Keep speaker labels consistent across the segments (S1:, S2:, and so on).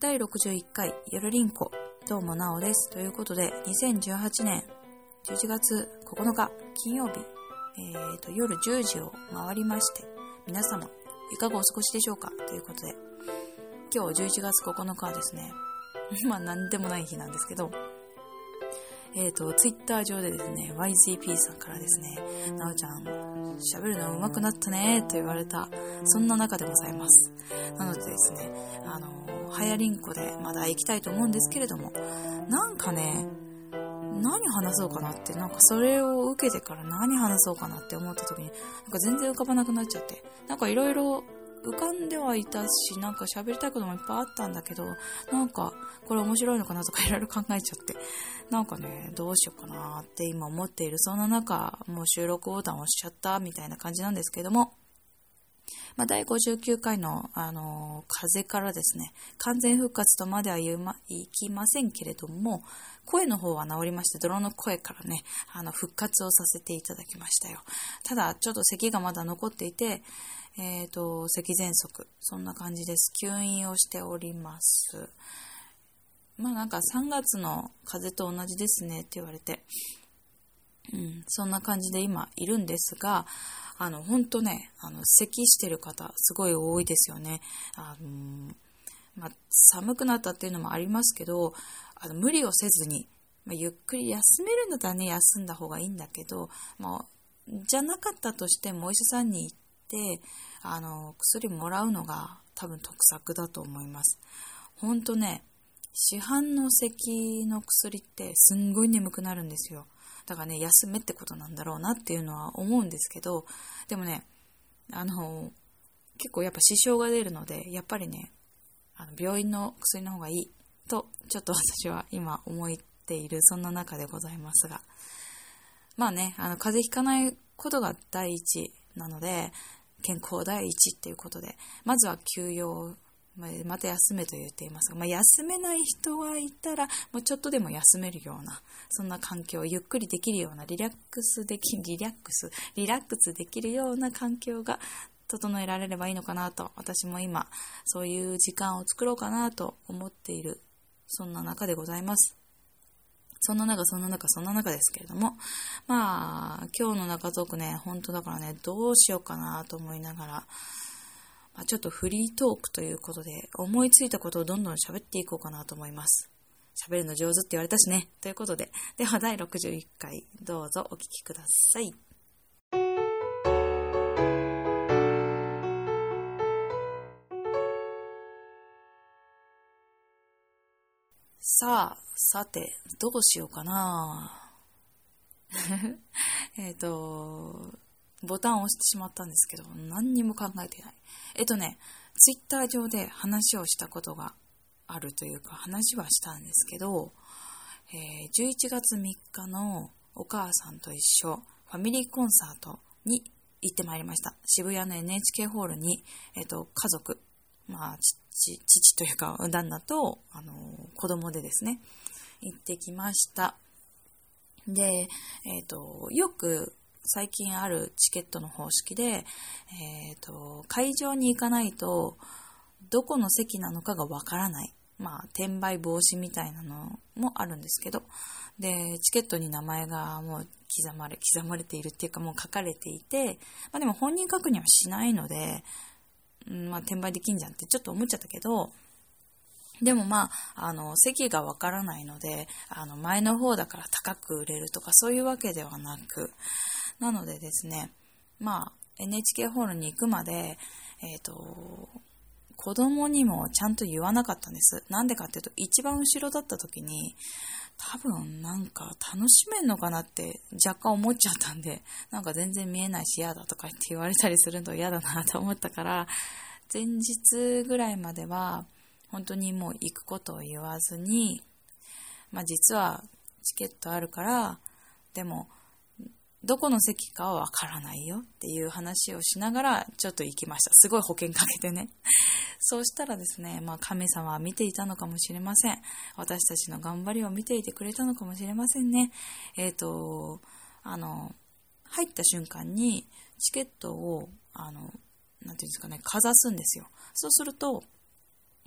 S1: 第61回ゆるりんこ、どうもなおです。ということで、2018年11月9日金曜日、えーと、夜10時を回りまして、皆様、いかがお過ごしでしょうか？ということで、今日11月9日はですね、まあ何でもない日なんですけど、えっ、ー、と、ツイッター上でですね、YZP さんからですね、なおちゃん、喋るの上手くなったねと言われた、そんな中でございます。なのでですね、あの、はやりんこでまだ行きたいと思うんですけれども、なんかね、何話そうかなって、なんかそれを受けてから何話そうかなって思った時に、なんか全然浮かばなくなっちゃって、なんかいろいろ浮かんではいたし、なんか喋りたいこともいっぱいあったんだけど、なんか、これ面白いのかなとかいろいろ考えちゃって、なんかね、どうしようかなって今思っている、そんな中、もう収録ボタン押しちゃったみたいな感じなんですけども、まあ、第59回の、あの、風からですね、完全復活とまでは言ま、いきませんけれども、声の方は治りまして、泥の声からね、あの、復活をさせていただきましたよ。ただ、ちょっと咳がまだ残っていて、えっ、ー、と、咳喘息、そんな感じです。吸引をしております。まあなんか3月の風と同じですねって言われて、うん、そんな感じで今いるんですが、あの、ほんとね、あの、咳してる方、すごい多いですよね。あのまあ、寒くなったっていうのもありますけど、あの無理をせずに、まあ、ゆっくり休めるんだったらね、休んだ方がいいんだけど、まあ、じゃなかったとしてもお医者さんに行って、あの、薬もらうのが多分得策だと思います。ほんとね、市販の咳の薬ってすんごい眠くなるんですよ。だからね、休めってことなんだろうなっていうのは思うんですけど、でもね、あの、結構やっぱ支障が出るので、やっぱりね、あの病院の薬の方がいいと、ちょっと私は今思っている、そんな中でございますが。まあね、あの、風邪ひかないことが第一なので、健康第一っていうことで、まずは休養、ままた休めと言っていますが、まあ、休めない人がいたら、もうちょっとでも休めるような、そんな環境、ゆっくりできるような、リラックスでき、リラックス、リラックスできるような環境が整えられればいいのかなと、私も今、そういう時間を作ろうかなと思っている、そんな中でございます。そんな中、そんな中、そんな中ですけれども、まあ、今日の中トークね、本当だからね、どうしようかなと思いながら、ちょっとフリートークということで、思いついたことをどんどん喋っていこうかなと思います。喋るの上手って言われたしね。ということで、では第61回、どうぞお聴きください。さあ、さて、どうしようかな えっと、ボタンを押してしまったんですけど、何にも考えてない。えっとね、ツイッター上で話をしたことがあるというか、話はしたんですけど、えー、11月3日のお母さんと一緒、ファミリーコンサートに行ってまいりました。渋谷の NHK ホールに、えっ、と、家族、まあ、父、というか、旦那と、あの、子供でですね、行ってきました。で、えっ、と、よく最近あるチケットの方式で、えっ、ー、と、会場に行かないと、どこの席なのかがわからない。まあ、転売防止みたいなのもあるんですけど、で、チケットに名前がもう刻まれ、刻まれているっていうかもう書かれていて、まあでも本人確認はしないので、うん、まあ、転売できんじゃんってちょっと思っちゃったけど、でもまあ、あの、席がわからないので、あの、前の方だから高く売れるとかそういうわけではなく、なのでですね、まあ、NHK ホールに行くまで、えっ、ー、と、子供にもちゃんと言わなかったんです。なんでかっていうと、一番後ろだった時に、多分なんか楽しめんのかなって若干思っちゃったんで、なんか全然見えないし嫌だとか言って言われたりするの嫌だなと思ったから、前日ぐらいまでは本当にもう行くことを言わずに、まあ実はチケットあるから、でもどこの席かはわからないよっていう話をしながらちょっと行きました。すごい保険かけてね。そうしたらですね、まあ神様は見ていたのかもしれません。私たちの頑張りを見ていてくれたのかもしれませんね。えっ、ー、と、あの、入った瞬間にチケットを、あの、なんていうんですかね、かざすんですよ。そうすると、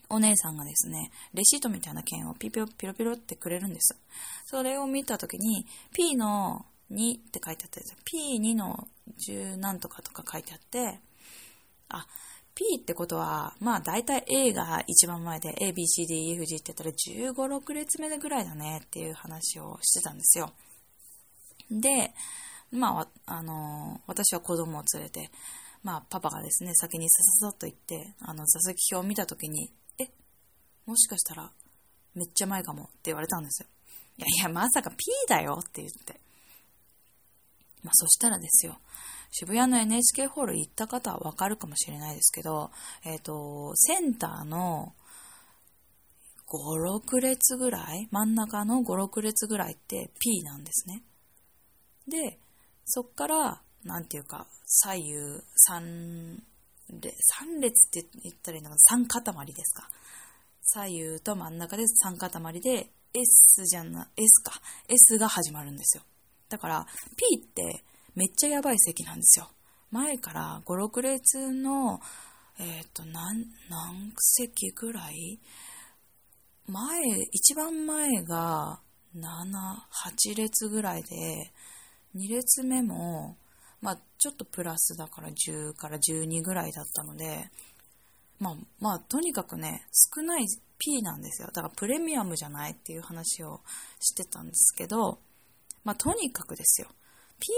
S1: お姉さんがですね、レシートみたいな券をピピロピロピロってくれるんです。それを見たときに、P の2って書いてあったんですよ。P2 の10何とかとか書いてあって、あ、P ってことは、まあ大体 A が一番前で A, B, C, D, E, F, G って言ったら15、6列目ぐらいだねっていう話をしてたんですよ。で、まあ、あの私は子供を連れて、まあ、パパがですね、先にさささっと行って、あの、座席表を見たときに、え、もしかしたら、めっちゃ前かもって言われたんですよ。いやいや、まさか P だよって言って。そしたらですよ、渋谷の NHK ホール行った方はわかるかもしれないですけど、えっ、ー、と、センターの5、6列ぐらい、真ん中の5、6列ぐらいって P なんですね。で、そっから、なんていうか、左右3列、3列って言ったらいいのかな、3塊ですか。左右と真ん中で3塊で、S じゃな、S か。S が始まるんですよ。だから、P ってめっちゃやばい席なんですよ。前から5、6列の、えっ、ー、と、何、何席ぐらい？前、一番前が7、8列ぐらいで、2列目も、まあ、ちょっとプラスだから10から12ぐらいだったので、まあ、まあ、とにかくね、少ない P なんですよ。だからプレミアムじゃないっていう話をしてたんですけど、まあ、とにかくですよ。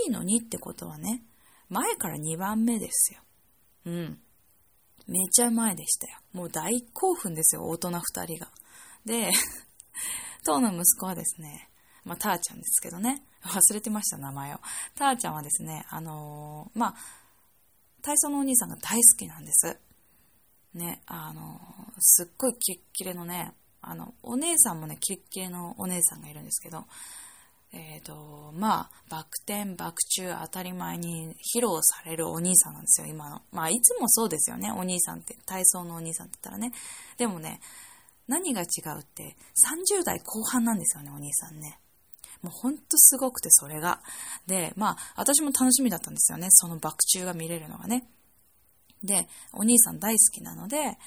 S1: P の2ってことはね、前から2番目ですよ。うん。めちゃ前でしたよ。もう大興奮ですよ、大人2人が。で、当の息子はですね、まあ、たーちゃんですけどね、忘れてました、名前を。たーちゃんはですね、あのー、まあ、体操のお兄さんが大好きなんです。ね、あのー、すっごいキレッキレのね、あの、お姉さんもね、キレッキレのお姉さんがいるんですけど、えっ、ー、と、まあ、バク転、バク宙当たり前に披露されるお兄さんなんですよ、今の。まあ、いつもそうですよね、お兄さんって。体操のお兄さんって言ったらね。でもね、何が違うって、30代後半なんですよね、お兄さんね。もうほんとすごくて、それが。で、まあ、私も楽しみだったんですよね、そのバク宙が見れるのがね。で、お兄さん大好きなので、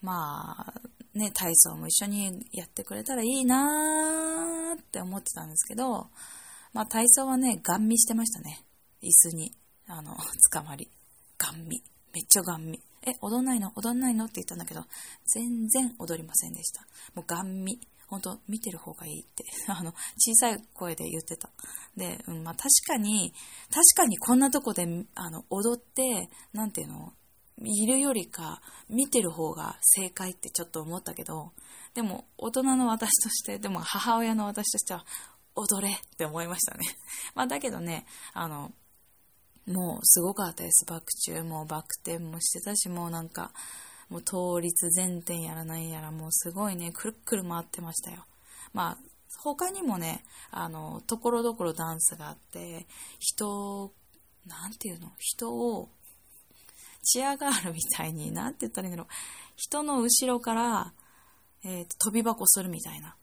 S1: まあ、ね、体操も一緒にやってくれたらいいなーって思ってたんですけど、まあ体操はね、ガン見してましたね。椅子に、あの、捕まり。ガン見。めっちゃガン見。え、踊んないの？踊んないの？って言ったんだけど、全然踊りませんでした。もうガン見。本当見てる方がいいって、あの、小さい声で言ってた。で、うん、まあ確かに、確かにこんなとこで、あの、踊って、なんていうの、いるよりか見てる方が正解ってちょっと思ったけどでも大人の私としてでも母親の私としては踊れって思いましたね。まあだけどねあのもうすごかったです。バク宙もバク転もしてたしもうなんかもう倒立前転やらないやらもうすごいねくるくる回ってましたよ。まあ他にもねあのところどころダンスがあって人なんていうの？人をチアガールみたいに、なんて言ったらいいんだろう。人の後ろから、えー、飛び箱するみたいな。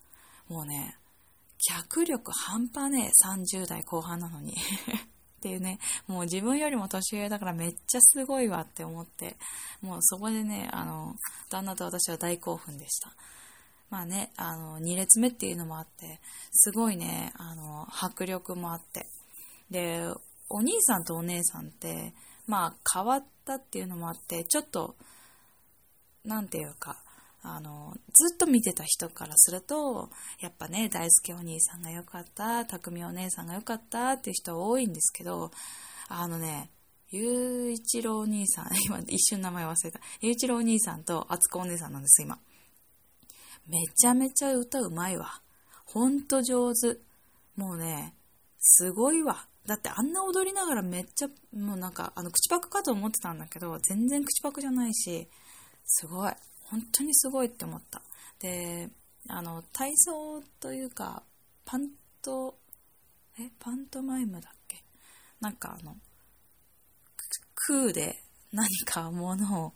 S1: もうね、脚力半端ねえ、30代後半なのに。っていうね、もう自分よりも年上だからめっちゃすごいわって思って、もうそこでね、あの、旦那と私は大興奮でした。まあね、あの、2列目っていうのもあって、すごいね、あの、迫力もあって。で、お兄さんとお姉さんって、まあ変わったっていうのもあってちょっと何て言うかあのずっと見てた人からするとやっぱね大輔お兄さんが良かった匠お姉さんが良かったっていう人多いんですけどあのねゆういちろうお兄さん 今一瞬名前忘れた。ゆういちろうお兄さんとあつこお姉さんなんです今。めちゃめちゃ歌うまいわ。ほんと上手。もうねすごいわ。だってあんな踊りながらめっちゃ、もうなんか、あの、口パクかと思ってたんだけど、全然口パクじゃないし、すごい。本当にすごいって思った。で、あの、体操というか、パント、え、パントマイムだっけ？なんかあの、空で何かものを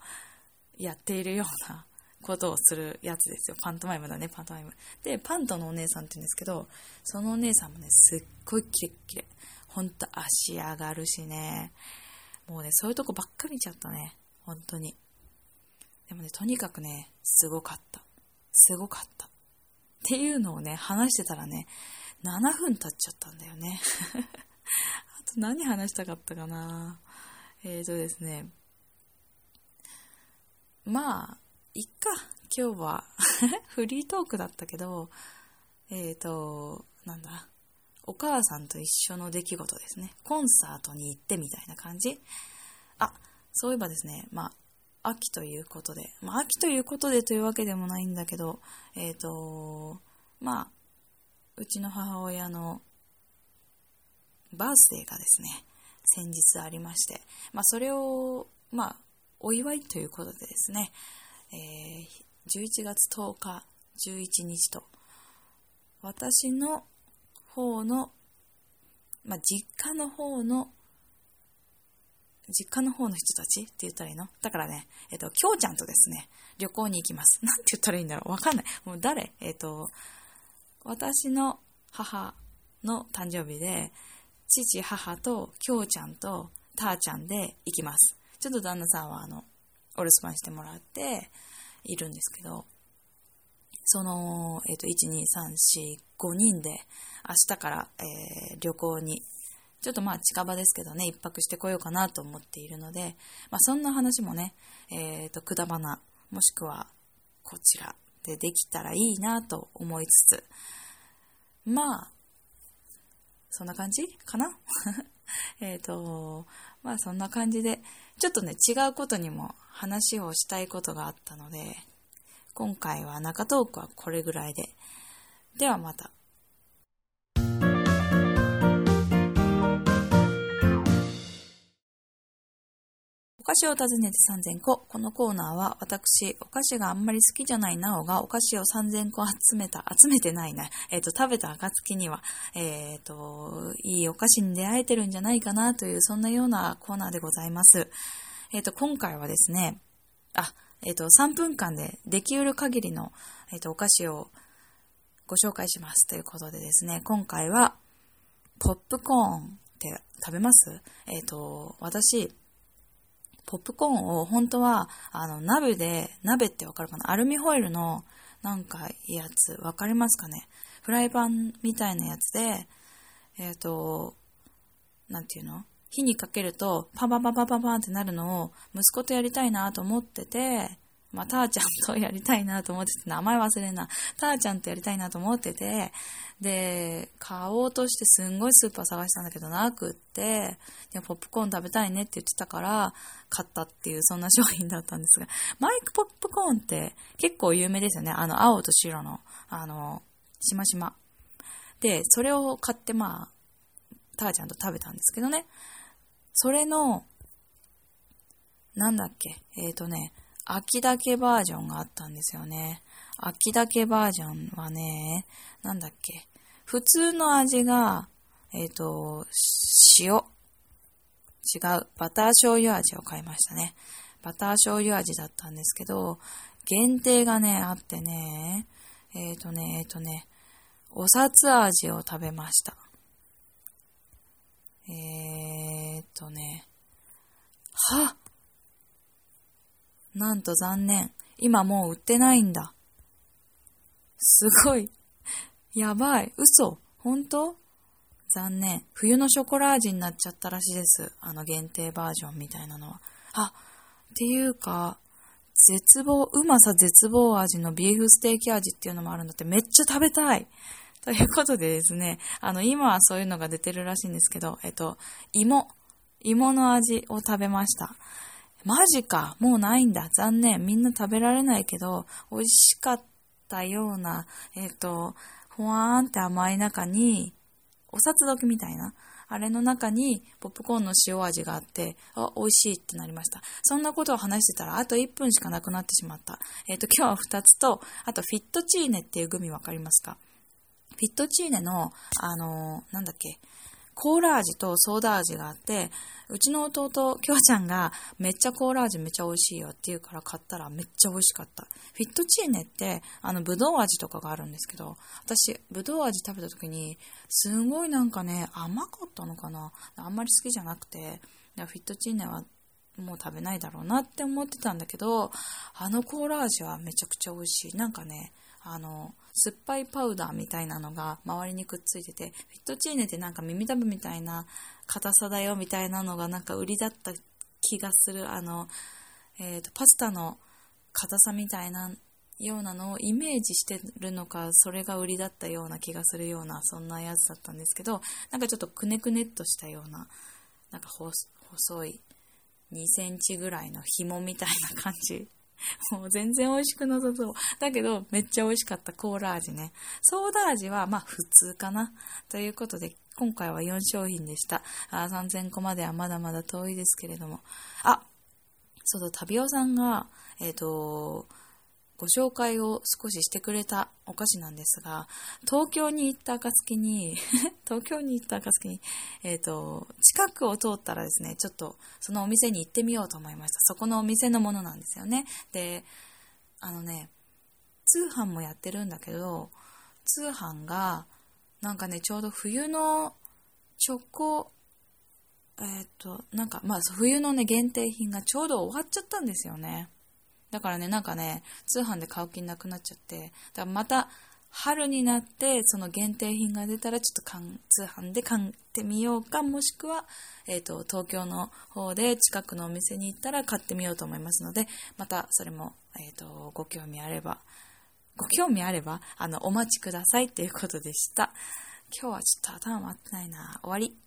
S1: やっているようなことをするやつですよ。パントマイムだね、パントマイム。で、パントのお姉さんって言うんですけど、そのお姉さんもね、すっごいキレッキレ。ほんと足上がるしね。もうね、そういうとこばっかり見ちゃったね。本当に。でもね、とにかくね、すごかった。すごかった。っていうのをね、話してたらね、7分経っちゃったんだよね。あと何話したかったかなえーとですね、まあ、いっか、今日は フリートークだったけど、えーと、なんだ、お母さんと一緒の出来事ですね。コンサートに行ってみたいな感じ。あ、そういえばですね、まあ、秋ということで、まあ、秋ということでというわけでもないんだけど、えっ、ー、と、まあ、うちの母親のバースデーがですね、先日ありまして、まあ、それを、まあ、お祝いということでですね、えー、11月10日、11日と、私の方の、まあ、実家の方の、実家の方の人たちって言ったらいいの？だからね、えっ、と、きょうちゃんとですね、旅行に行きます。なんて言ったらいいんだろう？わかんない。もう誰？えっ、と、私の母の誕生日で、父、母と、きょうちゃんと、たーちゃんで行きます。ちょっと旦那さんは、あの、お留守番してもらって、いるんですけど、その、えっ、ー、と、1、2、3、4、5人で、明日から、えー、旅行に、ちょっとまあ近場ですけどね、一泊してこようかなと思っているので、まあそんな話もね、えっ、ー、と、くだばな、もしくは、こちらでできたらいいなと思いつつ、まあ、そんな感じかな？えっと、まあそんな感じで、ちょっとね、違うことにも話をしたいことがあったので、今回は中トークはこれぐらいで。ではまた。お菓子を訪ねて3000個。このコーナーは私、お菓子があんまり好きじゃないなおがお菓子を3000個集めた、集めてないな。えっ、ー、と、食べた暁には、えっ、ー、と、いいお菓子に出会えてるんじゃないかなという、そんなようなコーナーでございます。えっ、ー、と、今回はですね、あ、えっ、と、3分間でできうる限りの、えっ、と、お菓子をご紹介しますということでですね、今回は、ポップコーンって食べます？えっ、と、私、ポップコーンを本当は、あの、鍋で、鍋ってわかるかな？アルミホイルの、なんか、やつ、わかりますかね？フライパンみたいなやつで、えっ、ー、と、なんていうの？火にかけると、パパパパパパンってなるのを、息子とやりたいなと思ってて、まあ、たーちゃんとやりたいなと思ってて、名前忘れんな。たーちゃんとやりたいなと思ってて、で、買おうとしてすんごいスーパー探したんだけどなくって、でポップコーン食べたいねって言ってたから、買ったっていうそんな商品だったんですが、マイクポップコーンって結構有名ですよね。あの、青と白の、あの、しましま。で、それを買ってまあ、たーちゃんと食べたんですけどね。それの、なんだっけ、えっ、ー、とね、秋だけバージョンがあったんですよね。秋だけバージョンはね、なんだっけ？普通の味が、えっ、ー、と、塩。違う。バター醤油味を買いましたね。バター醤油味だったんですけど、限定がね、あってね、えっ、ー、とね、えっ、ー、とね、お札味を食べました。えーっとね、はなんと残念。今もう売ってないんだ。すごい。やばい。嘘本当？残念。冬のショコラ味になっちゃったらしいです。あの限定バージョンみたいなのは。あ、っていうか、絶望、うまさ絶望味のビーフステーキ味っていうのもあるんだってめっちゃ食べたい。ということでですね、あの、今はそういうのが出てるらしいんですけど、えっと、芋、芋の味を食べました。マジか。もうないんだ。残念。みんな食べられないけど、美味しかったような、えっ、と、ほわーんって甘い中に、お札時みたいな。あれの中にポップコーンの塩味があって、あ、美味しいってなりました。そんなことを話してたら、あと1分しかなくなってしまった。えっ、ー、と、今日は2つと、あとフィットチーネっていうグミわかりますか？フィットチーネの、あのー、なんだっけ、コーラ味とソーダ味があって、うちの弟、きょうちゃんがめっちゃコーラ味めっちゃ美味しいよって言うから買ったらめっちゃ美味しかった。フィットチーネって、あの、ぶどう味とかがあるんですけど、私、ぶどう味食べた時に、すごいなんかね、甘かったのかなあんまり好きじゃなくて、フィットチーネはもう食べないだろうなって思ってたんだけど、あのコーラ味はめちゃくちゃ美味しい。なんかね、あの、酸っぱいパウダーみたいなのが周りにくっついてて、フィットチーネってなんか耳たぶみたいな硬さだよみたいなのがなんか売りだった気がする。あの、えっ、ー、と、パスタの硬さみたいなようなのをイメージしてるのか、それが売りだったような気がするような、そんなやつだったんですけど、なんかちょっとくねくねっとしたような、なんか細い2センチぐらいの紐みたいな感じ。もう全然美味しくなさそう。だけど、めっちゃ美味しかったコーラ味ね。ソーダ味は、まあ普通かな。ということで、今回は4商品でした。あ3000個まではまだまだ遠いですけれども。あそうだ、タビオさんが、えっ、ー、と、ご紹介を少ししてくれたお菓子なんですが、東京に行った暁に 東京に行った暁に、えっ、ー、と、近くを通ったらですね、ちょっとそのお店に行ってみようと思いました。そこのお店のものなんですよね。で、あのね、通販もやってるんだけど、通販が、なんかね、ちょうど冬のチョコ、えっ、ー、と、なんか、まあ、冬のね、限定品がちょうど終わっちゃったんですよね。だからね、なんかね、通販で買う気なくなっちゃって、だからまた春になってその限定品が出たらちょっとかん通販で買ってみようか、もしくは、えっ、ー、と、東京の方で近くのお店に行ったら買ってみようと思いますので、またそれも、えっ、ー、と、ご興味あれば、ご興味あれば、あの、お待ちくださいということでした。今日はちょっと頭回ってないな。終わり。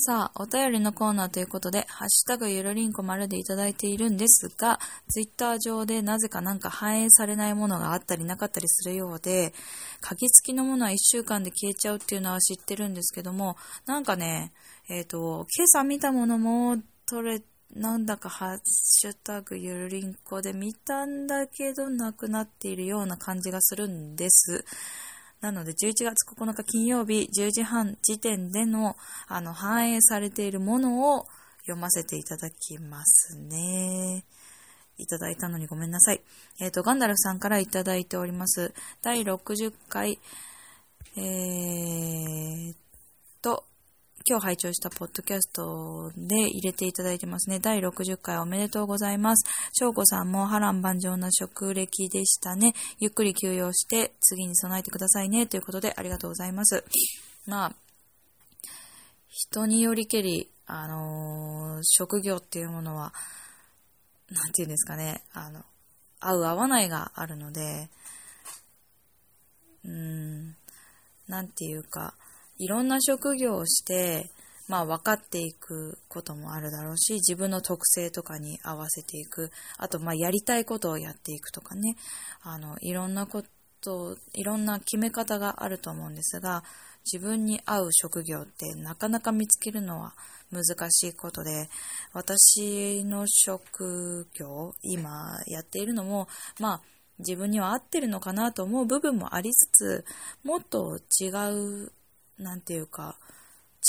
S1: さあ、お便りのコーナーということで、ハッシュタグゆるりんこ丸でいただいているんですが、ツイッター上でなぜかなんか反映されないものがあったりなかったりするようで、鍵付きのものは1週間で消えちゃうっていうのは知ってるんですけども、なんかね、えっ、ー、と、今朝見たものも取れ、なんだかハッシュタグゆるりんこで見たんだけど、なくなっているような感じがするんです。なので、11月9日金曜日10時半時点での、あの、反映されているものを読ませていただきますね。いただいたのにごめんなさい。えっ、ー、と、ガンダルフさんからいただいております。第60回、えー、と、今日拝聴したポッドキャストで入れていただいてますね。第60回おめでとうございます。翔子さんも波乱万丈な職歴でしたね。ゆっくり休養して次に備えてくださいね。ということでありがとうございます。まあ、人によりけり、あのー、職業っていうものは、なんて言うんですかね、あの、合う合わないがあるので、うーん、なんていうか、いろんな職業をして、まあ分かっていくこともあるだろうし、自分の特性とかに合わせていく。あと、まあやりたいことをやっていくとかね。あの、いろんなこと、いろんな決め方があると思うんですが、自分に合う職業ってなかなか見つけるのは難しいことで、私の職業、今やっているのも、まあ、自分には合ってるのかなと思う部分もありつつ、もっと違うなんていうか、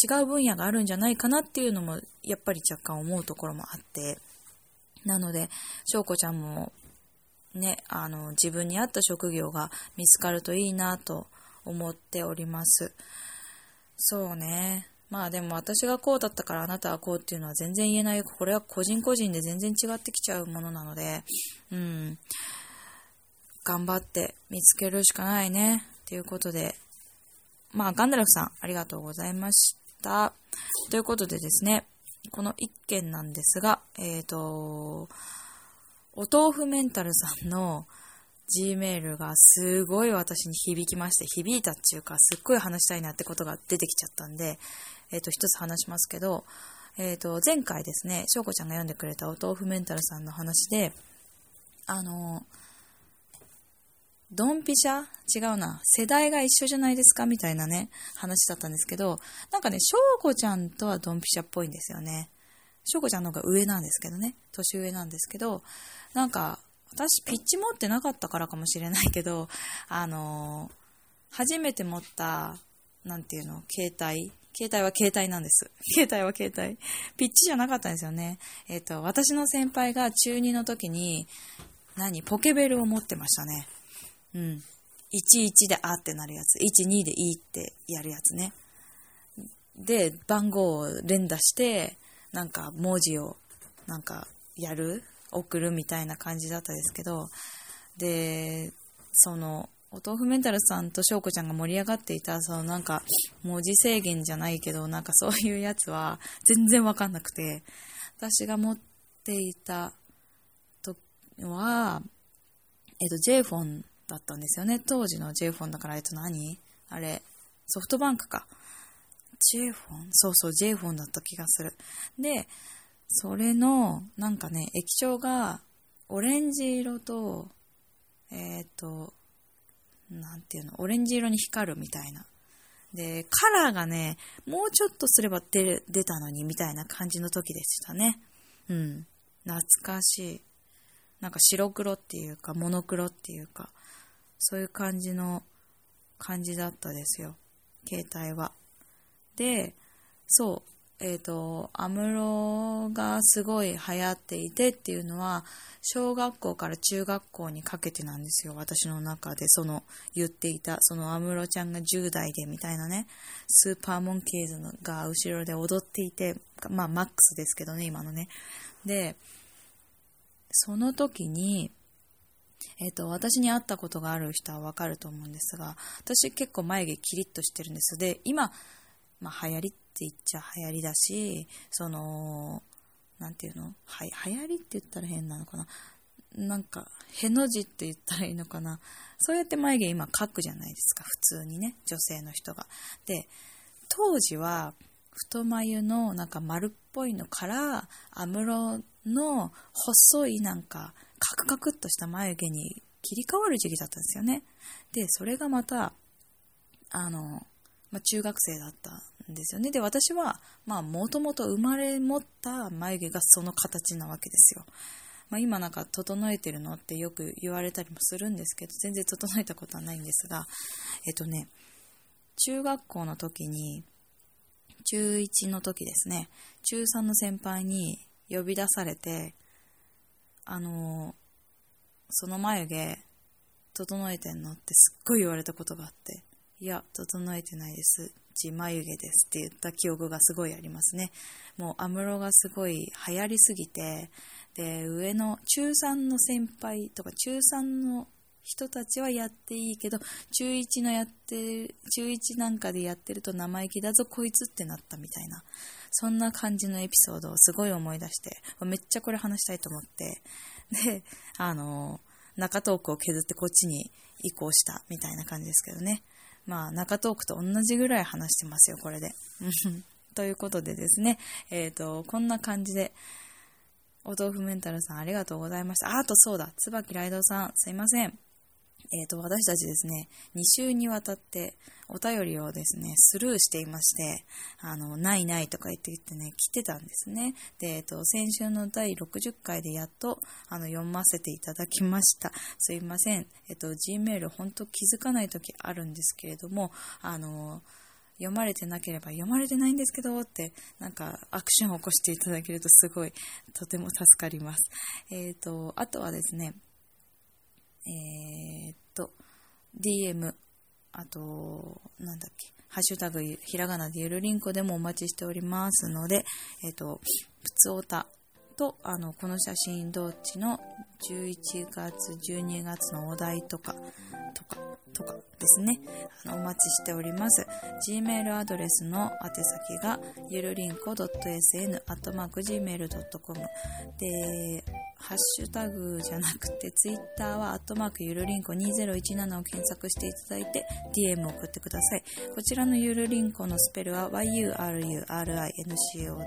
S1: 違う分野があるんじゃないかなっていうのも、やっぱり若干思うところもあって、なので、翔子ちゃんも、ね、あの、自分に合った職業が見つかるといいなと思っております。そうね。まあでも私がこうだったからあなたはこうっていうのは全然言えない。これは個人個人で全然違ってきちゃうものなので、うん。頑張って見つけるしかないね。ということで、まあ、ガンダルフさん、ありがとうございました。ということでですね、この一件なんですが、えっ、ー、と、お豆腐メンタルさんの G メールがすごい私に響きまして、響いたっていうか、すっごい話したいなってことが出てきちゃったんで、えっ、ー、と、一つ話しますけど、えっ、ー、と、前回ですね、翔子ちゃんが読んでくれたお豆腐メンタルさんの話で、あのドンピシャ？違うな。世代が一緒じゃないですか？みたいなね、話だったんですけど、なんかね、翔子ちゃんとはドンピシャっぽいんですよね。翔子ちゃんの方が上なんですけどね。年上なんですけど、なんか、私ピッチ持ってなかったからかもしれないけど、あのー、初めて持った、なんていうの、携帯？携帯は携帯なんです。携帯は携帯。ピッチじゃなかったんですよね。えっ、ー、と、私の先輩が中2の時に、何？ポケベルを持ってましたね。うん。11であってなるやつ、12でいいってやるやつね。で、番号を連打して、なんか文字を、なんかやる？送るみたいな感じだったですけど、で、その、お豆腐メンタルさんと翔子ちゃんが盛り上がっていた、そのなんか、文字制限じゃないけど、なんかそういうやつは全然わかんなくて、私が持っていた時は、えっ、と、J フォンだったんですよね。当時の J フォンだから、えっと何？あれ、ソフトバンクか。J フォン？そうそう、J フォンだった気がする。で、それの、なんかね、液晶が、オレンジ色と、えっ、ー、と、なんていうの、オレンジ色に光るみたいな。で、カラーがね、もうちょっとすれば出る出たのにみたいな感じの時でしたね。うん。懐かしい。なんか白黒っていうか、モノクロっていうか、そういう感じの感じだったですよ。携帯は。で、そう、えっ、ー、と、アムロがすごい流行っていてっていうのは、小学校から中学校にかけてなんですよ。私の中で、その、言っていた、そのアムロちゃんが10代でみたいなね、スーパーモンキーズが後ろで踊っていて、まあ、マックスですけどね、今のね。で、その時に、えっ、ー、と、私に会ったことがある人はわかると思うんですが、私結構眉毛キリッとしてるんです。で、今、まあ、流行りって言っちゃ流行りだし、その、なんていうの？は流行りって言ったら変なのかな？なんか、への字って言ったらいいのかな？そうやって眉毛今描くじゃないですか、普通にね、女性の人が。で、当時は、太眉のなんか丸っぽいのから、安室の細いなんか、カクカクっとした眉毛に切り替わる時期だったんですよね。で、それがまた、あの、まあ、中学生だったんですよね。で、私は、まあ、もともと生まれ持った眉毛がその形なわけですよ。まあ、今なんか整えてるのってよく言われたりもするんですけど、全然整えたことはないんですが、えっとね、中学校の時に、中1の時ですね、中3の先輩に呼び出されて、あの、その眉毛、整えてんのってすっごい言われたことがあって、いや、整えてないです。ち眉毛ですって言った記憶がすごいありますね。もう安室がすごい流行りすぎて、で、上の中3の先輩とか中3の人たちはやっていいけど、中1のやってる、中1なんかでやってると生意気だぞこいつってなったみたいな、そんな感じのエピソードをすごい思い出して、めっちゃこれ話したいと思って、で、あの、中トークを削ってこっちに移行したみたいな感じですけどね。まあ、中トークと同じぐらい話してますよ、これで。ということでですね、えっ、ー、と、こんな感じで、お豆腐メンタルさんありがとうございました。あ、あとそうだ、椿ライドさん、すいません。えっ、ー、と、私たちですね、2週にわたってお便りをですね、スルーしていまして、あの、ないないとか言って言ってね、来てたんですね。で、えっ、ー、と、先週の第60回でやっと、あの、読ませていただきました。すいません。えっ、ー、と、Gmail 本当気づかない時あるんですけれども、あの、読まれてなければ読まれてないんですけどってなんかアクションを起こしていただけるとすごいとても助かります。えっ、ー、と、あとはですね、えー、っと、DM、あと、なんだっけ、ハッシュタグ、ひらがなでゆるりんこでもお待ちしておりますので、えっと、普通おたと、あの、この写真どっちの11月、12月のお題とか、とか、とかですね、あのお待ちしております。Gmail アドレスの宛先が、ゆるりんこ .sn.gmail.com で、ハッシュタグじゃなくて、ツイッターは、アットマークゆるりんこ2017を検索していただいて、DM を送ってください。こちらのゆるりんこのスペルは、yrurinco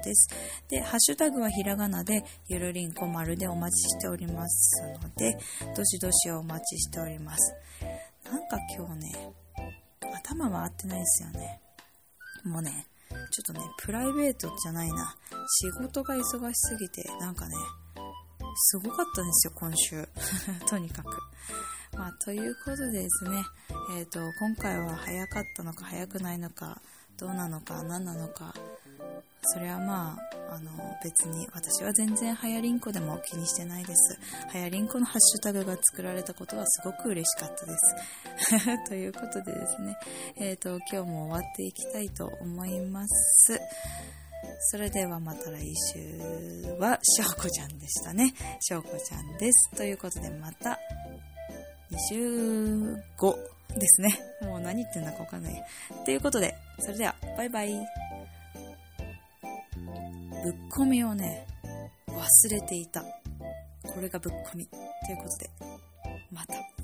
S1: です。で、ハッシュタグはひらがなで、ゆるりんこ丸でお待ちしておりますので、どしどしお待ちしております。なんか今日ね、頭回ってないですよね。もうね、ちょっとね、プライベートじゃないな。仕事が忙しすぎて、なんかね、すごかったんですよ、今週。とにかく。まあ、ということでですね、えっ、ー、と、今回は早かったのか早くないのか、どうなのか何なのか、それはまあ、あの、別に私は全然はやりんこでも気にしてないです。はやりんこのハッシュタグが作られたことはすごく嬉しかったです。ということでですね、えっ、ー、と、今日も終わっていきたいと思います。それではまた来週は、しょうこちゃんでしたね。しょうこちゃんです。ということでまた、2週後ですね。もう何言ってんだかわかんない。ということで、それでは、バイバイ。ぶっ込みをね、忘れていた。これがぶっ込み。ということで、また。